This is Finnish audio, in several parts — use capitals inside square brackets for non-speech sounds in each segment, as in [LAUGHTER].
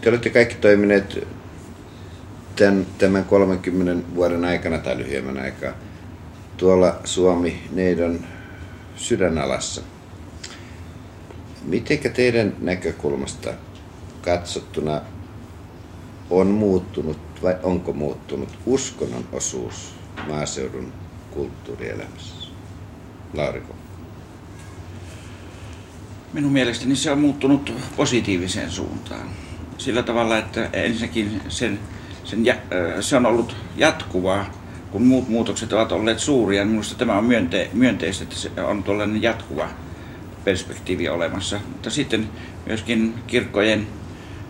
te olette kaikki toimineet tämän, tämän 30 vuoden aikana tai lyhyemmän aikaa tuolla Suomi-neidon sydänalassa. Mitenkä teidän näkökulmasta katsottuna on muuttunut vai onko muuttunut uskonnon osuus maaseudun kulttuurielämässä? Lauriko? Minun mielestäni se on muuttunut positiiviseen suuntaan. Sillä tavalla, että ensinnäkin sen, sen, se on ollut jatkuvaa, kun muut muutokset ovat olleet suuria. Niin minusta tämä on myönte, myönteistä, että se on tuollainen jatkuva perspektiivi olemassa. Mutta sitten myöskin kirkkojen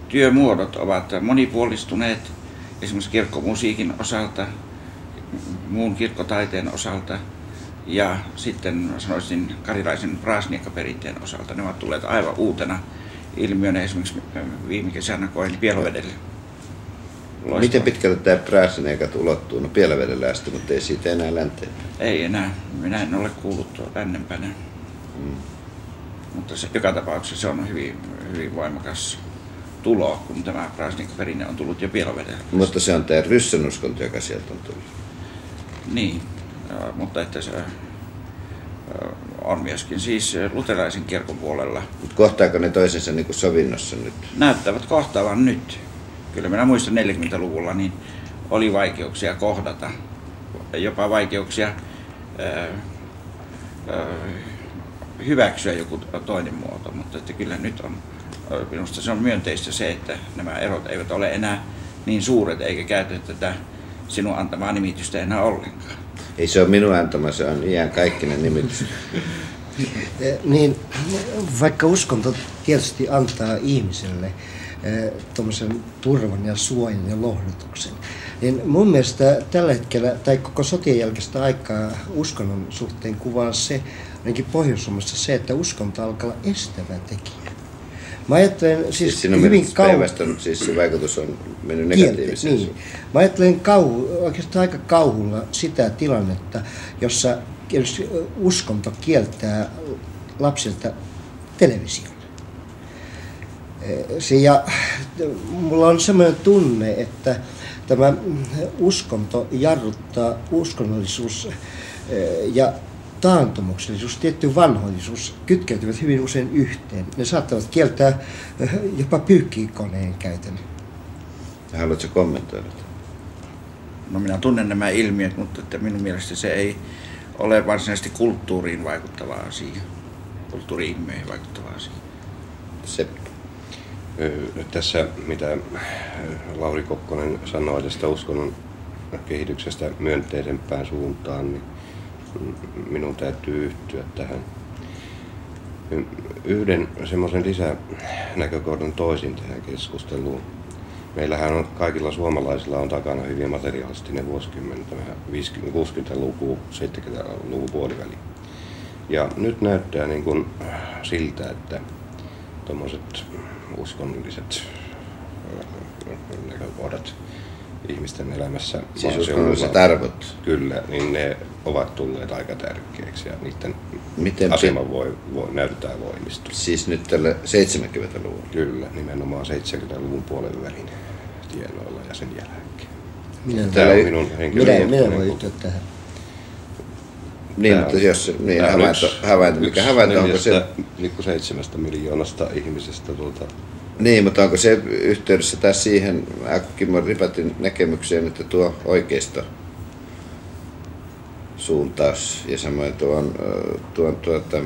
työmuodot ovat monipuolistuneet esimerkiksi kirkkomusiikin osalta, muun kirkkotaiteen osalta ja sitten sanoisin karilaisen praasniakkaperinteen osalta. Ne ovat tulleet aivan uutena ilmiönä esimerkiksi viime kesänä koin Pielovedelle. Loistava. Miten pitkälle tämä praasniakat ulottuu? No Pielavedelle asti, mutta ei siitä enää länteen. Ei enää. Minä en ole kuullut lännempänä. Mm. Mutta se, joka tapauksessa se on hyvin, hyvin voimakas tulo, kun tämä Krasnik-perinne on tullut jo Pielovedellä. Mutta se on tämä ryssänuskonto, joka sieltä on tullut. Niin, mutta että se on myöskin siis luterilaisen kirkon puolella. Mutta kohtaako ne toisensa niin kuin sovinnossa nyt? Näyttävät kohtaavan nyt. Kyllä minä muistan 40-luvulla, niin oli vaikeuksia kohdata. Jopa vaikeuksia ää, ää, hyväksyä joku toinen muoto, mutta että kyllä nyt on Minusta se on myönteistä se, että nämä erot eivät ole enää niin suuret, eikä käytetä tätä sinun antamaa nimitystä enää ollenkaan. Ei se ole minun antama, se on iän kaikkinen nimitys. [LAUGHS] niin, vaikka uskonto tietysti antaa ihmiselle eh, tuommoisen turvan ja suojan ja lohdutuksen, niin mun mielestä tällä hetkellä, tai koko sotien jälkeistä aikaa uskonnon suhteen kuvaa se, ainakin pohjois se, että uskonto alkaa estävä tekijä. Mä ajattelen siis, siis hyvin kauan... siis se vaikutus on mennyt negatiiviseen. Niin. Mä ajattelen kauhu, oikeastaan aika kauhulla sitä tilannetta, jossa uskonto kieltää lapsilta television. Se, ja mulla on sellainen tunne, että tämä uskonto jarruttaa uskonnollisuus ja taantumuksellisuus, tietty vanhoillisuus kytkeytyvät hyvin usein yhteen. Ne saattavat kieltää eh, jopa pyykkikoneen käytön. Haluatko kommentoida? No minä tunnen nämä ilmiöt, mutta että minun mielestä se ei ole varsinaisesti kulttuuriin vaikuttava asia. Kulttuuri-ilmiöihin vaikuttava asia. Se. Tässä mitä Lauri Kokkonen sanoi tästä uskonnon kehityksestä myönteisempään suuntaan, niin minun täytyy yhtyä tähän. Yhden semmoisen lisänäkökohdan toisin tähän keskusteluun. Meillähän on, kaikilla suomalaisilla on takana hyvin materiaalistinen vuosikymmen, 50-60-luku, 70-luvun puoliväli. Ja nyt näyttää niin kuin siltä, että tuommoiset uskonnolliset näkökohdat ihmisten elämässä. Siis uskonnolliset arvot. Kyllä, niin ne ovat tulleet aika tärkeiksi ja niiden Miten asema voi, voi, näyttää voimistua. Siis nyt tällä 70-luvulla? Kyllä, nimenomaan 70-luvun puolen välin tienoilla ja sen jälkeen. Minä, Tämä on minun minä, minä voin yhtyä tähän. Niin, mutta jos niin, havainto, havainto, mikä havainto, onko se... seitsemästä miljoonasta ihmisestä tuota, niin, mutta onko se yhteydessä taas siihen Kimmo Ripatin näkemykseen, että tuo oikeisto suuntaus ja samoin tuon, tuon tuota,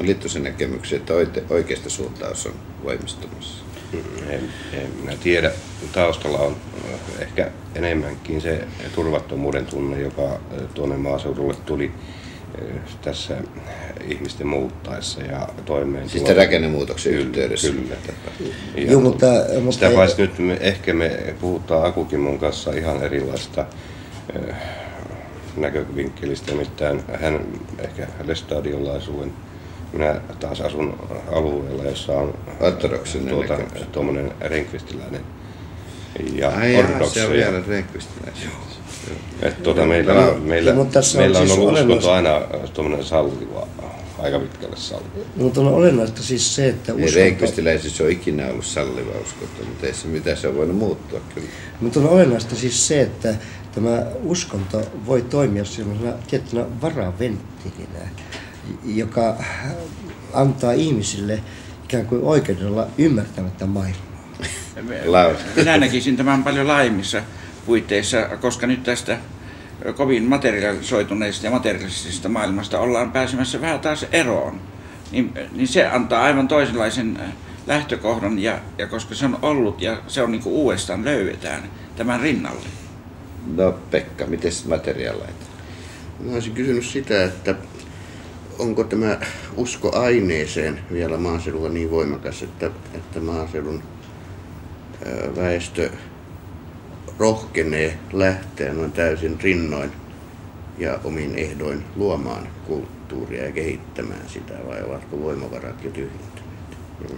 Littosen näkemykseen, että oikeasta suuntaus on voimistumassa? En, en minä tiedä. Taustalla on ehkä enemmänkin se turvattomuuden tunne, joka tuonne maaseudulle tuli tässä ihmisten muuttaessa ja toimeen. Siis rakennemuutoksen kyllä, yhteydessä. Kyllä. Ja Joo, mutta, mutta sitä paitsi nyt me, ehkä me puhutaan Akukimon kanssa ihan erilaista äh, näkövinkkelistä, nimittäin hän ehkä Lestadiolla asuen. Minä taas asun alueella, jossa on tuota, tuommoinen renkvistiläinen ja Ai ortodoksi. se on vielä renkvistiläinen. Et tuota, meillä, on, meillä, meillä on ollut uskonto aina tuommoinen salliva aika pitkälle salliva. No, mutta on olennaista siis se, että uskonto... Ei reikvistiläisissä ole ikinä ollut salliva uskonto, mutta ei se mitä se on voinut muuttua kyllä. Mutta on olennaista siis se, että tämä uskonto voi toimia sellaisena tiettynä varaventtilinä, joka antaa ihmisille ikään kuin oikeudella ymmärtämättä maailmaa. Minä näkisin tämän paljon laajemmissa puitteissa, koska nyt tästä kovin materialisoituneista ja materialistisesta maailmasta ollaan pääsemässä vähän taas eroon, niin, niin se antaa aivan toisenlaisen äh, lähtökohdan, ja, ja koska se on ollut ja se on niin kuin uudestaan löydetään tämän rinnalle. No Pekka, miten materiaaleita? Mä olisin kysynyt sitä, että onko tämä usko aineeseen vielä maaseudulla niin voimakas, että, että maaseudun väestö rohkenee lähteä noin täysin rinnoin ja omin ehdoin luomaan kulttuuria ja kehittämään sitä, vai ovatko voimavarat jo tyhjentyneet?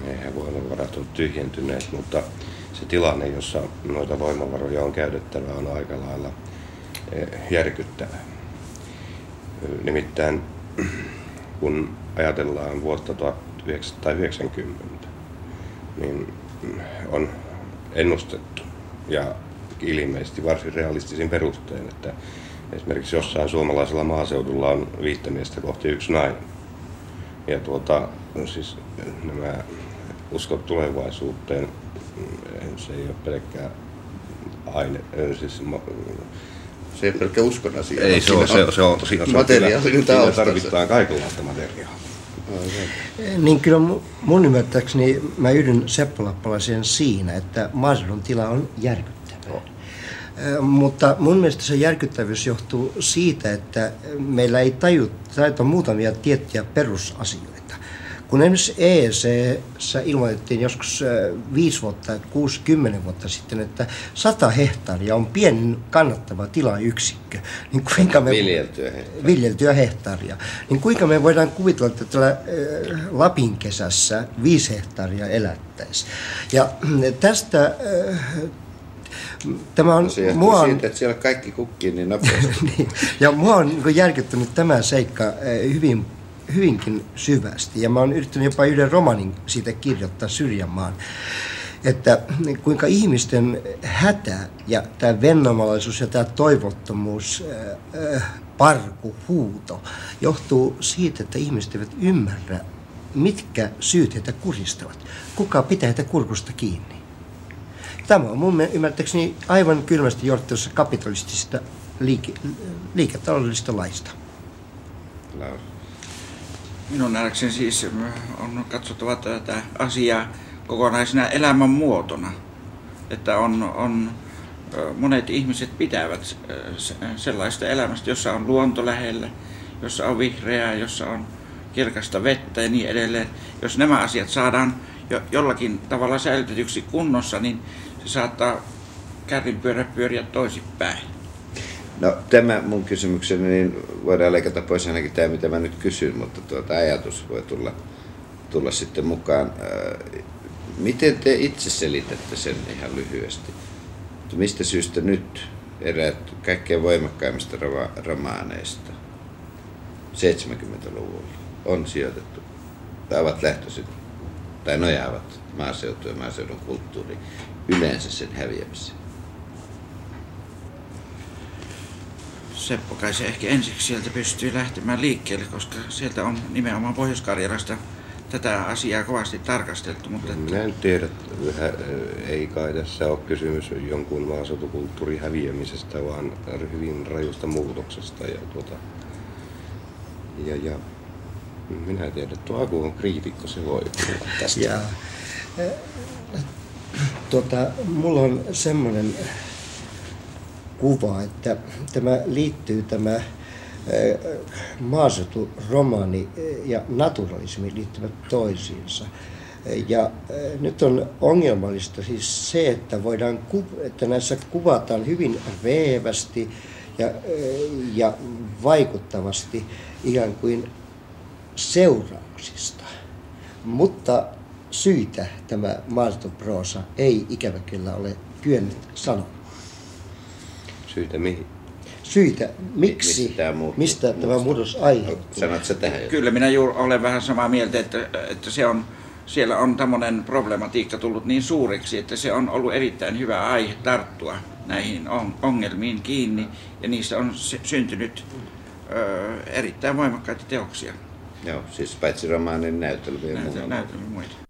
Eihän voimavarat ole tyhjentyneet, mutta se tilanne, jossa noita voimavaroja on käytettävä, on aika lailla eh, järkyttävä. Nimittäin [CLEARS THROAT] kun ajatellaan vuotta 1990, niin on ennustettu ja ilmeisesti varsin realistisin perustein, että esimerkiksi jossain suomalaisella maaseudulla on viittä miestä kohti yksi nainen. Ja tuota, siis nämä uskot tulevaisuuteen, se ei ole pelkkää aine, siis se ei pelkkä uskon asia. Ei, se on, se, on, se on, siinä, materiaalinen siinä tarvitaan kaikenlaista materiaalia. Niin kyllä mun ymmärtääkseni mä yhdyn Seppo Lappalaiseen siinä, että maaseudun tila on järkyttävä. Mutta mun mielestä se järkyttävyys johtuu siitä, että meillä ei tajuta muutamia tiettyjä perusasioita. Kun esimerkiksi EEC ilmoitettiin joskus 5 vuotta, 60 vuotta sitten, että 100 hehtaaria on pienin kannattava tilayksikkö, niin kuinka me... Viljeltyä hehtaaria. Viljeltyä hehtaaria. Niin kuinka me voidaan kuvitella, että tällä Lapin kesässä 5 hehtaaria elättäisi. Ja tästä Tämä on, se mua on, siitä, että siellä kaikki kukkii niin nopeasti. [LAUGHS] niin, ja mua on niin järkyttänyt tämä seikka hyvin hyvinkin syvästi. Ja mä oon yrittänyt jopa yhden romanin siitä kirjoittaa Syrjänmaan. Että kuinka ihmisten hätä ja tämä vennamalaisuus ja tämä toivottomuus, äh, parku, huuto, johtuu siitä, että ihmiset eivät ymmärrä, mitkä syyt heitä kuristavat. Kuka pitää heitä kurkusta kiinni. Tämä on mun ymmärtääkseni aivan kylmästi johtuessa kapitalistisista liike, liiketaloudellisista laista. Laus. Minun nähdäkseni siis on katsottava tätä asiaa kokonaisena elämän muotona. Että on, on, monet ihmiset pitävät sellaista elämästä, jossa on luonto lähellä, jossa on vihreää, jossa on kirkasta vettä ja niin edelleen. Jos nämä asiat saadaan jo, jollakin tavalla säilytetyksi kunnossa, niin se saattaa kärrinpyörä pyöriä toisinpäin. No tämä mun kysymykseni, niin voidaan leikata pois ainakin tämä, mitä mä nyt kysyn, mutta tuota ajatus voi tulla, tulla sitten mukaan. Miten te itse selitätte sen ihan lyhyesti? Mistä syystä nyt eräät kaikkein voimakkaimmista romaaneista 70-luvulla on sijoitettu tai ovat lähtöisin tai nojaavat maaseutu ja maaseudun kulttuuri yleensä sen häviämiseen? Seppo kai se ehkä ensiksi sieltä pystyy lähtemään liikkeelle, koska sieltä on nimenomaan Pohjois-Karjalasta tätä asiaa kovasti tarkasteltu. Mutta että... Minä en tiedä, ei kai tässä ole kysymys jonkun maaseutukulttuurin häviämisestä, vaan hyvin rajusta muutoksesta. Ja, tuota, ja, ja minä tiedän, että tuo Aku on kriitikko, se voi puhua tästä. Ja, tuota, mulla on semmoinen kuva, että tämä liittyy tämä maaseuturomaani ja naturalismi liittyvät toisiinsa. Ja nyt on ongelmallista siis se, että, voidaan, että näissä kuvataan hyvin reevästi ja, ja vaikuttavasti ikään kuin seurauksista. Mutta syitä tämä maaseutuproosa ei ikävä kyllä ole kyennyt sanomaan. Syitä mihin? syitä, miksi, Mistä tämä muuttuu? mistä tämä murros aiheutuu. Sanot sä tähän? Kyllä minä juuri olen vähän samaa mieltä, että, että se on, siellä on tämmöinen problematiikka tullut niin suureksi, että se on ollut erittäin hyvä aihe tarttua näihin on- ongelmiin kiinni ja niistä on sy- syntynyt ö, erittäin voimakkaita teoksia, Joo, siis paitsi romaanin näytelmiä ja näytelmiä muita.